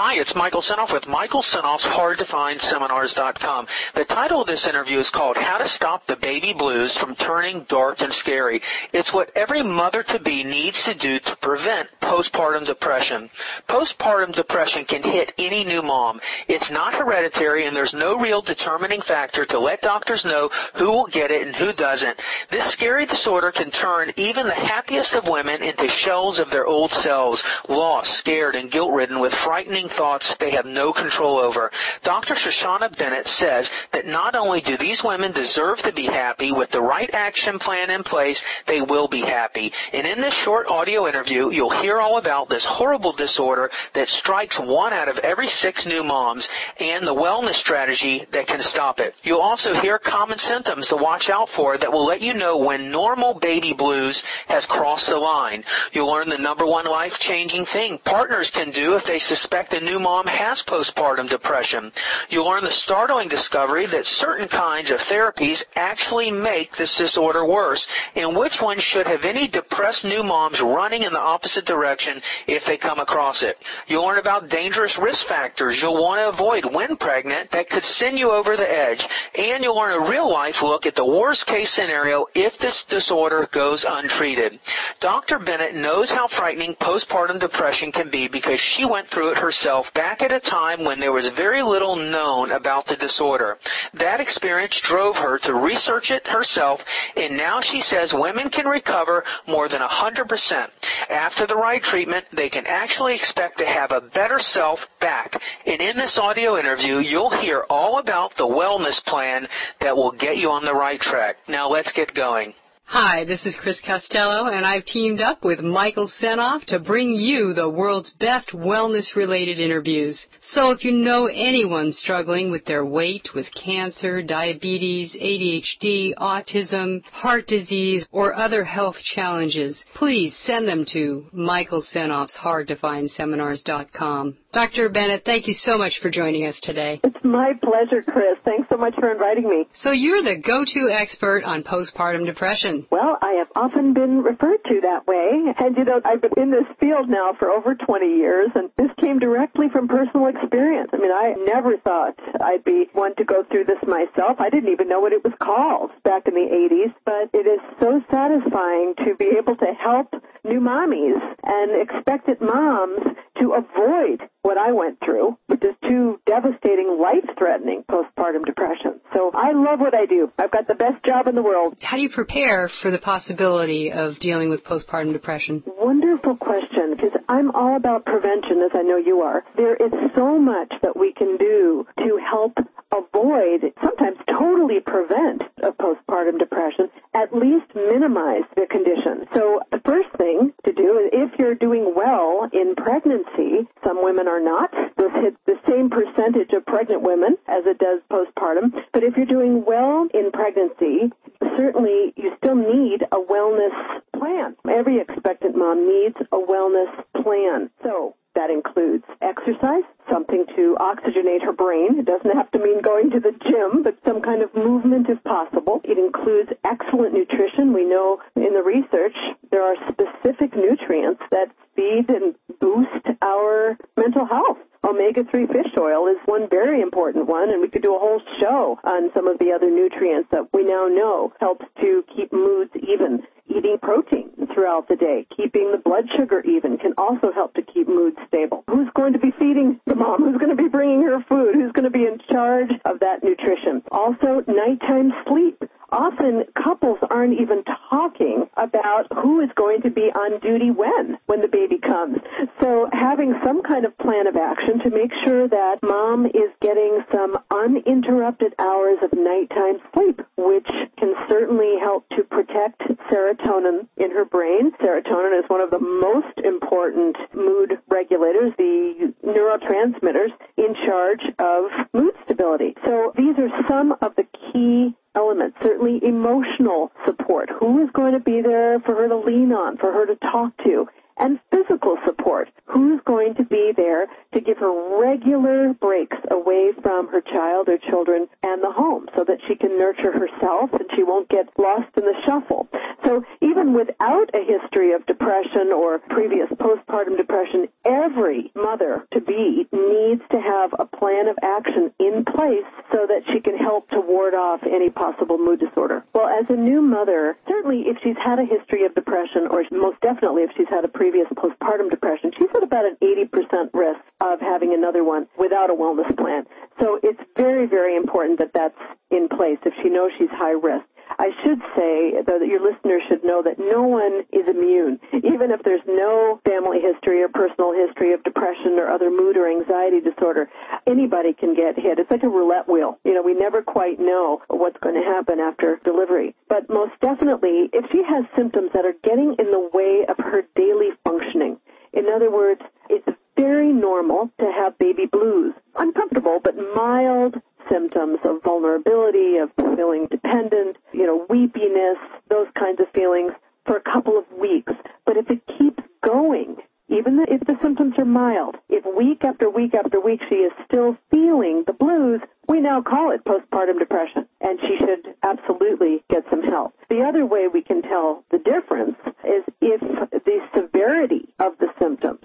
Hi, it's Michael Senoff with Michael Senoff's HardToFindSeminars.com. The title of this interview is called How to Stop the Baby Blues from Turning Dark and Scary. It's what every mother-to-be needs to do to prevent postpartum depression. Postpartum depression can hit any new mom. It's not hereditary and there's no real determining factor to let doctors know who will get it and who doesn't. This scary disorder can turn even the happiest of women into shells of their old selves, lost, scared, and guilt-ridden with frightening thoughts they have no control over. Dr. Shoshana Bennett says that not only do these women deserve to be happy, with the right action plan in place, they will be happy. And in this short audio interview, you'll hear all about this horrible disorder that strikes one out of every six new moms and the wellness strategy that can stop it. You'll also hear common symptoms to watch out for that will let you know when normal baby blues has crossed the line. You'll learn the number one life-changing thing partners can do if they suspect a new mom has postpartum depression. You'll learn the startling discovery that certain kinds of therapies actually make this disorder worse and which ones should have any depressed new moms running in the opposite direction if they come across it. You'll learn about dangerous risk factors you'll want to avoid when pregnant that could send you over the edge. And you'll learn a real life look at the worst case scenario if this disorder goes untreated. Dr. Bennett knows how frightening postpartum depression can be because she went through it herself back at a time when there was very little known about the disorder. That experience drove her to research it herself and now she says women can recover more than 100%. After the right treatment, they can actually expect to have a better self back. And in this audio interview, you'll hear all about the wellness plan that will get you on the right track. Now let's get going. Hi, this is Chris Costello, and I've teamed up with Michael Senoff to bring you the world's best wellness related interviews. So if you know anyone struggling with their weight, with cancer, diabetes, ADHD, autism, heart disease, or other health challenges, please send them to Michael Senoff's HardToFindSeminars.com. Dr. Bennett, thank you so much for joining us today. It's my pleasure, Chris. Thanks so much for inviting me. So you're the go-to expert on postpartum depression. Well, I have often been referred to that way. And you know, I've been in this field now for over 20 years and this came directly from personal experience. I mean, I never thought I'd be one to go through this myself. I didn't even know what it was called back in the 80s, but it is so satisfying to be able to help new mommies and expectant moms to avoid what I went through, which is two devastating, life-threatening postpartum depression. So I love what I do. I've got the best job in the world. How do you prepare for the possibility of dealing with postpartum depression? Wonderful question, because I'm all about prevention, as I know you are. There is so much that we can do to help avoid, sometimes totally prevent a postpartum depression, at least minimize the condition. So the first thing to do is if you're doing well in pregnancy, some women are not. This hits the same percentage of pregnant women as it does postpartum. But if you're doing well in pregnancy, certainly you still need a wellness plan. Every expectant mom needs a wellness plan. So that includes exercise, something to oxygenate her brain. It doesn't have to mean going to the gym, but some kind of movement if possible. It includes excellent nutrition. We know in the research there are specific nutrients that feed and boost our mental health. Omega-3 fish oil is one very important one, and we could do a whole show on some of the other nutrients that we now know helps to keep moods even. Eating protein throughout the day, keeping the blood sugar even can also help to keep mood stable. Who's going to be feeding the mom? Who's going to be bringing her food? Who's going to be in charge of that nutrition? Also, nighttime sleep. Often couples aren't even talking about who is going to be on duty when, when the baby comes. So having some kind of plan of action to make sure that mom is getting some uninterrupted hours of nighttime sleep, which can certainly help to protect serotonin in her brain. Serotonin is one of the most important mood regulators, the neurotransmitters in charge of mood stability. So these are some of the key elements. Certainly emotional support. Who is going to be there for her to lean on, for her to talk to? And physical support. Who's going to be there to give her regular breaks away from her child or children and the home so that she can nurture herself and she won't get lost in the shuffle. So even without a history of depression or previous postpartum depression, every mother to be needs to have a plan of action in place so that she can help to ward off any possible mood disorder. Well, as a new mother, certainly if she's had a history of depression or most definitely if she's had a previous postpartum depression, she's at about an 80% risk of having another one without a wellness plan. So it's very, very important that that's in place if she knows she's high risk. I should say, though, that your listeners should know that no one is immune. Even if there's no family history or personal history of depression or other mood or anxiety disorder, anybody can get hit. It's like a roulette wheel. You know, we never quite know what's going to happen after delivery. But most definitely, if she has symptoms that are getting in the way of her daily functioning, in other words, it's very normal to have baby blues. Uncomfortable, but mild symptoms of vulnerability, of feeling dependent, you know, weepiness, those kinds of feelings for a couple of weeks. But if it keeps going, even if the symptoms are mild, if week after week after week she is still feeling the blues, we now call it postpartum depression, and she should absolutely get some help. The other way we can tell the difference is if the severity of the symptoms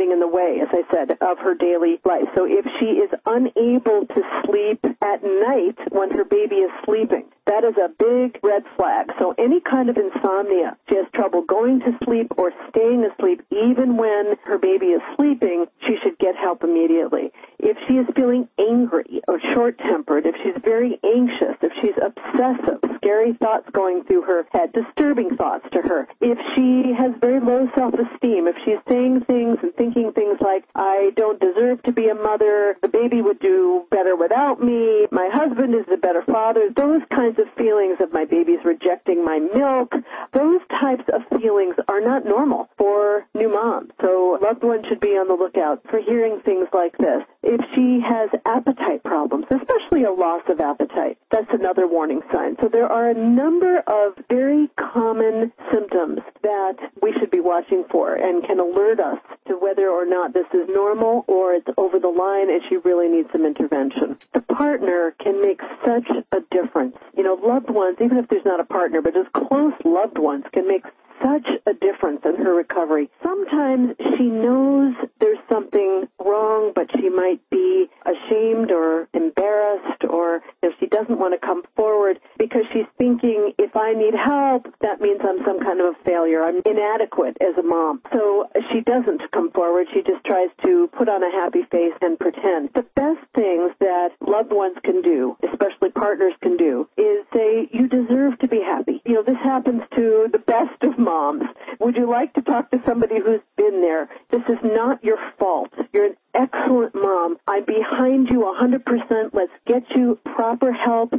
getting in the way, as I said, of her daily life. So if she is unable to sleep at night when her baby is sleeping, that is a big red flag. So any kind of insomnia, she has trouble going to sleep or staying asleep even when her baby is sleeping, she should get help immediately. If she is feeling angry or short-tempered, if she's very anxious, if she's obsessive, scary thoughts going through her head, disturbing thoughts to her, if she has very low self-esteem, if she's saying things and thinking things like, I don't deserve to be a mother, the baby would do better without me, my husband is a better father, those kinds of feelings of my baby's rejecting my milk, those types of feelings are not normal for new moms. So loved ones should be on the lookout for hearing things like this. If she has appetite problems, especially a loss of appetite, that's another warning sign. So there are a number of very common symptoms that we should be watching for and can alert us to whether or not this is normal or it's over the line and she really needs some intervention. The partner can make such a difference. You know, loved ones, even if there's not a partner, but just close loved ones can make such a difference in her recovery. Sometimes she knows there's something wrong, but she might be ashamed or embarrassed or if she doesn't want to come forward because she's thinking if I need help, that means I'm some kind of a failure. I'm inadequate as a mom. So she doesn't come forward. She just tries to put on a happy face and pretend. The best things that loved ones can do, especially partners can do, is say, you deserve to be happy. You know, this happens to the best of moms. Would you like to talk to somebody who's been there? This is not your fault. You're an excellent mom. I'm behind you 100%. Let's get you proper help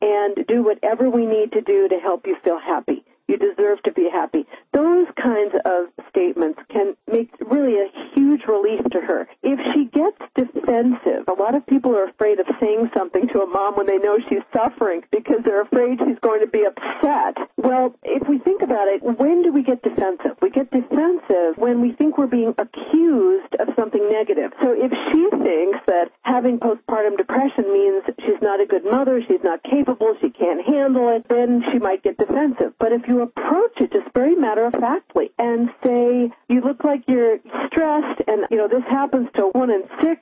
and do whatever we need to do to help you feel happy. You deserve to be happy. Those kinds of statements can make really a huge relief to her. If she gets defensive, a lot of people are afraid of saying something to a mom when they know she's suffering because they're afraid she's going to be upset. Well, if we think about it, when do we get defensive? We get defensive when we think we're being accused of something negative. So if she thinks that having postpartum depression means she's not a good mother, she's not capable, she can't handle it, then she might get defensive. But if you approach it just very matter of factly and say, you look like you're stressed and, you know, this happens to one in six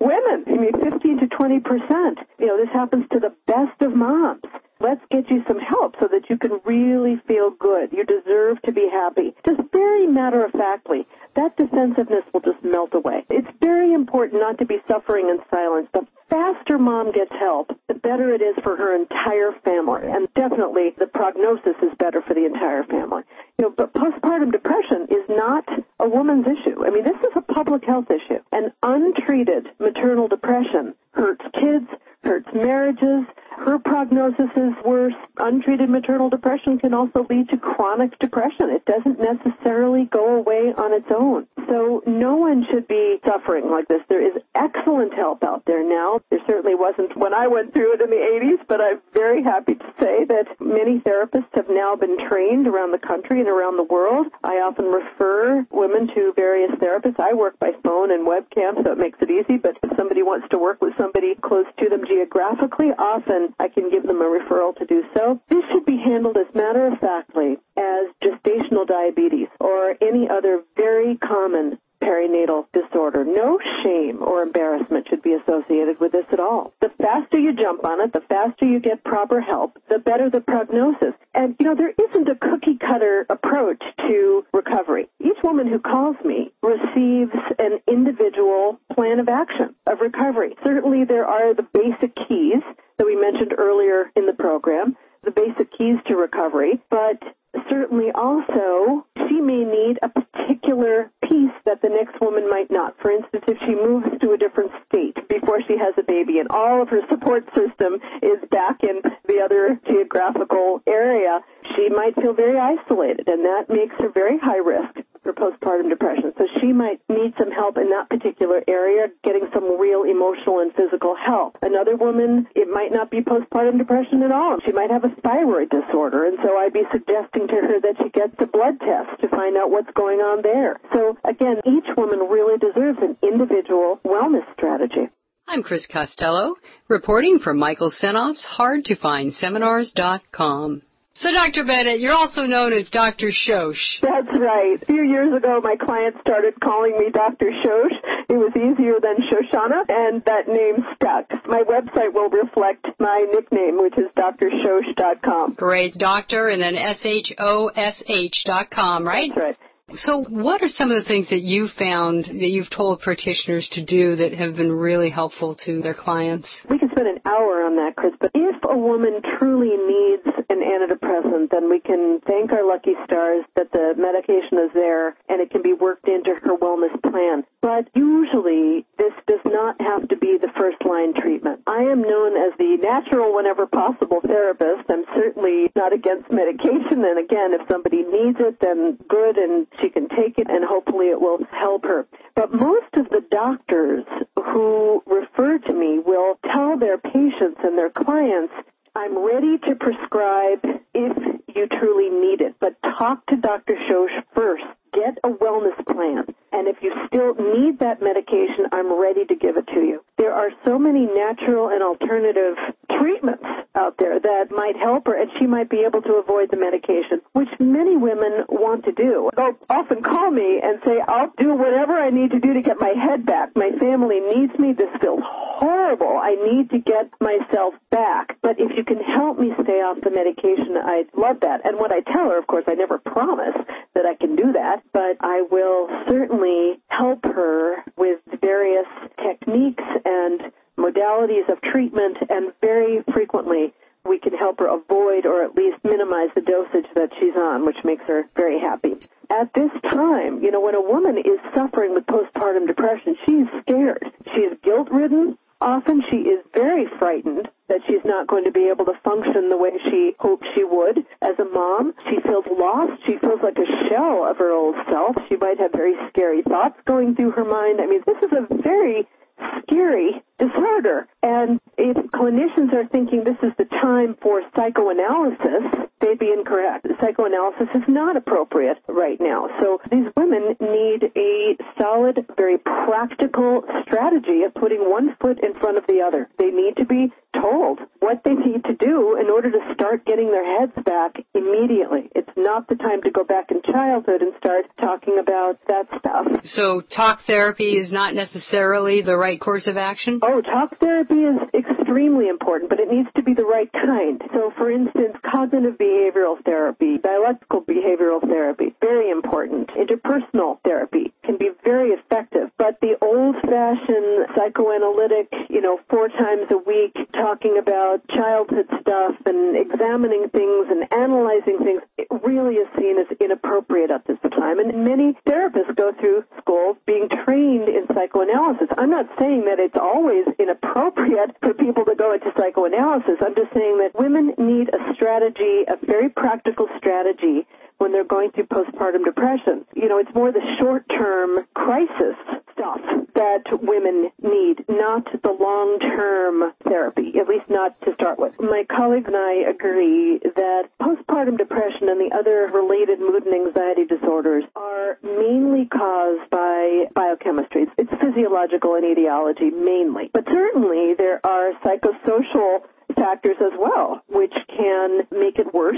women. I mean, 15 to 20 percent. You know, this happens to the best of moms. Let's get you some help so that you can really feel good. You deserve to be happy. Just very matter of factly. That defensiveness will just melt away. It's very important not to be suffering in silence. The faster mom gets help, the better it is for her entire family. And definitely the prognosis is better for the entire family. You know, but postpartum depression is not a woman's issue. I mean, this is a public health issue. And untreated maternal depression hurts kids, hurts marriages. Her prognosis is worse. Untreated maternal depression can also lead to chronic depression. It doesn't necessarily go away on its own. So no one should be suffering like this. There is excellent help out there now. There certainly wasn't when I went through it in the 80s, but I'm very happy to say that many therapists have now been trained around the country and around the world. I often refer women to various therapists. I work by phone and webcam, so it makes it easy, but if somebody wants to work with somebody close to them geographically, often I can give them a referral to do so. This should be handled as matter of factly as gestational diabetes or any other very common perinatal disorder. No shame or embarrassment should be associated with this at all. The faster you jump on it, the faster you get proper help, the better the prognosis. And, you know, there isn't a cookie cutter approach to recovery. Each woman who calls me receives an individual plan of action of recovery. Certainly there are the basic keys that we mentioned earlier in the program, the basic keys to recovery, but certainly also she may need a particular piece that the next woman might not. For instance, if she moves to a different state before she has a baby and all of her support system is back in the other geographical area, she might feel very isolated and that makes her very high risk for postpartum depression. So she might need some help in that particular area, getting some real emotional and physical help. Another woman, it might not be postpartum depression at all. She might have a thyroid disorder, and so I'd be suggesting to her that she gets a blood test to find out what's going on there. So again, each woman really deserves an individual wellness strategy. I'm Chris Costello, reporting from Michael Senoff's Hard to Find Seminars.com. So, Dr. Bennett, you're also known as Dr. Shosh. That's right. A few years ago, my clients started calling me Dr. Shosh. It was easier than Shoshana, and that name stuck. My website will reflect my nickname, which is drshosh.com. Great. Doctor and then S-H-O-S-H dot com, right? That's right. So what are some of the things that you found that you've told practitioners to do that have been really helpful to their clients? We could spend an hour on that, Chris, but if a woman truly needs an antidepressant, then we can thank our lucky stars that the medication is there and it can be worked into her wellness plan. But usually this does not have to be the first line treatment. I am known as the natural whenever possible therapist. I'm certainly not against medication and again, if somebody needs it, then good and she can take it and hopefully it will help her. But most of the doctors who refer to me will tell their patients and their clients, I'm ready to prescribe if you truly need it, but talk to Dr. Shosh first. Get a wellness plan. And if you still need that medication, I'm ready to give it to you. There are so many natural and alternative treatments out there that might help her and she might be able to avoid the medication, which many women want to do. They'll often call me and say, I'll do whatever I need to do to get my head back. My family needs me. This feels horrible. I need to get myself back. But if you can help me stay off the medication, I'd love that. And what I tell her, of course, I never promise that I can do that, but I will certainly help her with various techniques and modalities of treatment and very frequently we can help her avoid or at least minimize the dosage that she's on, which makes her very happy. At this time, you know, when a woman is suffering with postpartum depression, she's scared. She's guilt ridden. Often she is very frightened that she's not going to be able to function the way she hoped she would as a mom. She feels lost. She feels like a shell of her old self. She might have very scary thoughts going through her mind. I mean, this is a very scary disorder. And if clinicians are thinking this is the time for psychoanalysis, they'd be incorrect. Psychoanalysis is not appropriate right now. So these women need a solid, very practical strategy of putting one foot in front of the other. They need to be told what they need to do in order to start getting their heads back immediately. It's not the time to go back in childhood and start talking about that stuff. So talk therapy is not necessarily the right course of action? Oh, talk therapy is extremely important, but it needs to be the right kind. So for instance, cognitive behavioral therapy, dialectical behavioral therapy, very important. Interpersonal therapy can be very effective, but the old-fashioned psychoanalytic, you know, four times a week talking about childhood stuff and examining things and analyzing things, it really is seen as inappropriate at this time. And many therapists go through school being trained in psychoanalysis. I'm not saying that it's always inappropriate for people to go into psychoanalysis. I'm just saying that women need a strategy, a very practical strategy when they're going through postpartum depression. You know, it's more the short-term crisis stuff that women need, not the long-term therapy, at least not to start with. My colleagues and I agree that postpartum depression and the other related mood and anxiety disorders are mainly caused by biochemistry. It's physiological and etiology mainly. But certainly there are psychosocial factors as well, which can make it worse.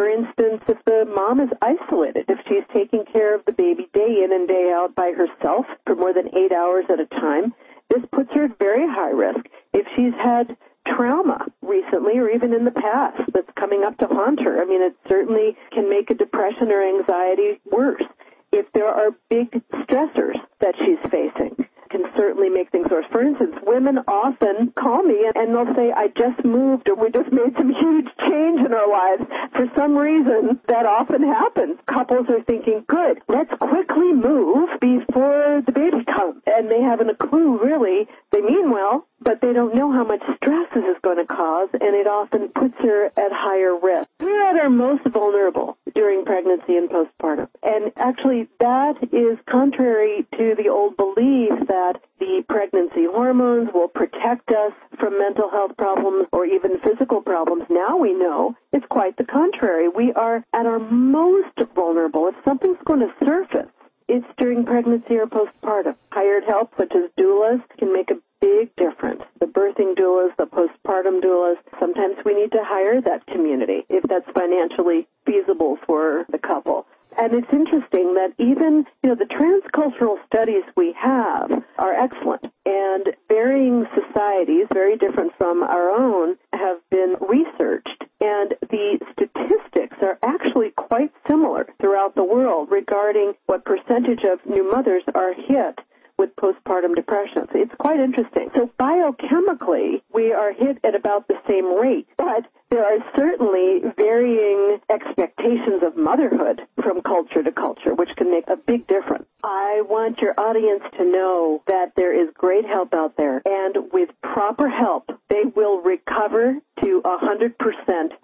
For instance, if the mom is isolated, if she's taking care of the baby day in and day out by herself for more than eight hours at a time, this puts her at very high risk. If she's had trauma recently or even in the past that's coming up to haunt her, I mean, it certainly can make a depression or anxiety worse. If there are big stressors that she's facing, can certainly make things worse. For instance, women often call me and they'll say, I just moved or we just made some huge change in our lives. For some reason, that often happens. Couples are thinking, good, let's quickly move before the baby comes. And they haven't a clue, really. They mean well, but they don't know how much stress this is going to cause, and it often puts her at higher risk. We're at our most vulnerable during pregnancy and postpartum. And actually, that is contrary to the old belief that the pregnancy hormones will protect us from mental health problems or even physical problems. Now we know it's quite the contrary. We are at our most vulnerable. If something's going to surface, it's during pregnancy or postpartum. Hired help, such as doulas, can make a big difference. The birthing doulas, the postpartum doulas, sometimes we need to hire that community if that's financially feasible for the couple. And it's interesting that even, you know, the transcultural studies we have are excellent. And varying societies, very different from our own, have been researched. And the statistics are actually quite similar throughout the world regarding what percentage of new mothers are hit with postpartum depression. So it's quite interesting. So biochemically, we are hit at about the same rate, but there are certainly varying expectations of motherhood from culture to culture, which can make a big difference. I want your audience to know that there is great help out there, and with proper help, they will recover to a 100%.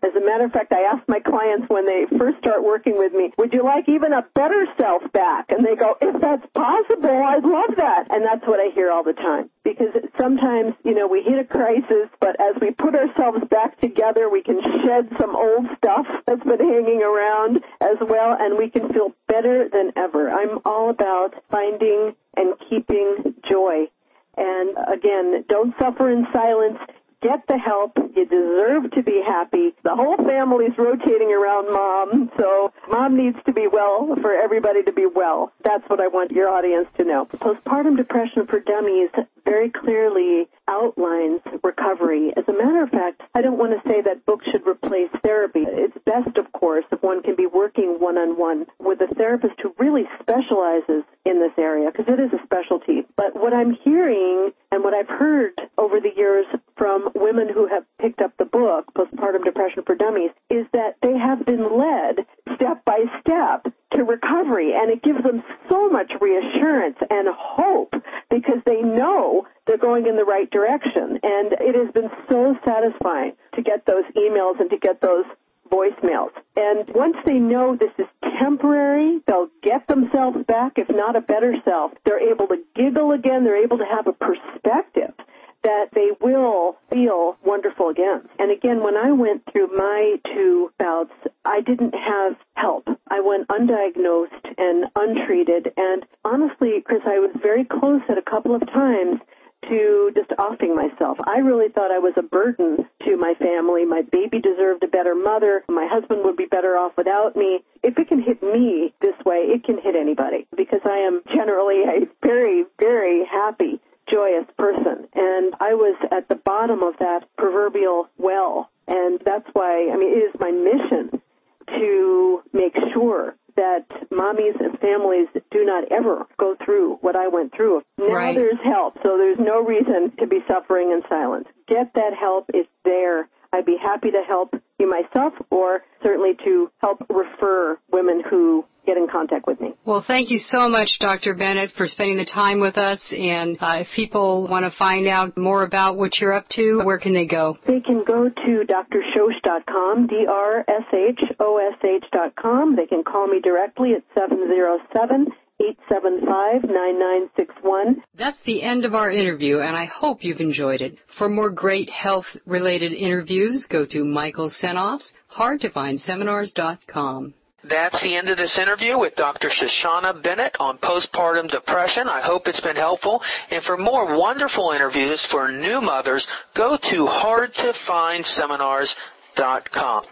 As a matter of fact, I ask my clients when they first start working with me, would you like even a better self back? And they go, if that's possible, I'd love that. And that's what I hear all the time. Because sometimes, you know, we hit a crisis, but as we put ourselves back together, we can shed some old stuff that's been hanging around as well, and we can feel better than ever. I'm all about finding and keeping joy. And again, don't suffer in silence. Get the help. You deserve to be happy. The whole family's rotating around mom, so mom needs to be well for everybody to be well. That's what I want your audience to know. Postpartum depression for dummies very clearly outlines recovery. As a matter of fact, I don't want to say that books should replace therapy. It's best, of course, if one can be working one-on-one with a therapist who really specializes in this area, because it is a specialty. But what I'm hearing and what I've heard over the years from women who have picked up the book, Postpartum Depression for Dummies, is that they have been led step by step to recovery and it gives them so much reassurance and hope because they know they're going in the right direction and it has been so satisfying to get those emails and to get those voicemails. And once they know this is temporary, they'll get themselves back, if not a better self. They're able to giggle again. They're able to have a perspective that they will feel wonderful again. And again, when I went through my two bouts, I didn't have help. I went undiagnosed and untreated. And honestly, Chris, I was very close at a couple of times to just offing myself. I really thought I was a burden to my family. My baby deserved a better mother. My husband would be better off without me. If it can hit me this way, it can hit anybody because I am generally a very, very happy joyous person. And I was at the bottom of that proverbial well. And that's why, I mean, it is my mission to make sure that mommies and families do not ever go through what I went through. Now Right. there's help, so there's no reason to be suffering in silence. Get that help. It's there. I'd be happy to help you myself or certainly to help refer women who get in contact with me. Well, thank you so much, Dr. Bennett, for spending the time with us. And uh, if people want to find out more about what you're up to, where can they go? They can go to drshosh.com, D-R-S-H-O-S-H.com. They can call me directly at 707 875 9961. That's the end of our interview, and I hope you've enjoyed it. For more great health related interviews, go to Michael Senoff's hardtofindseminars.com. That's the end of this interview with Dr. Shoshana Bennett on postpartum depression. I hope it's been helpful. And for more wonderful interviews for new mothers, go to hardtofindseminars.com.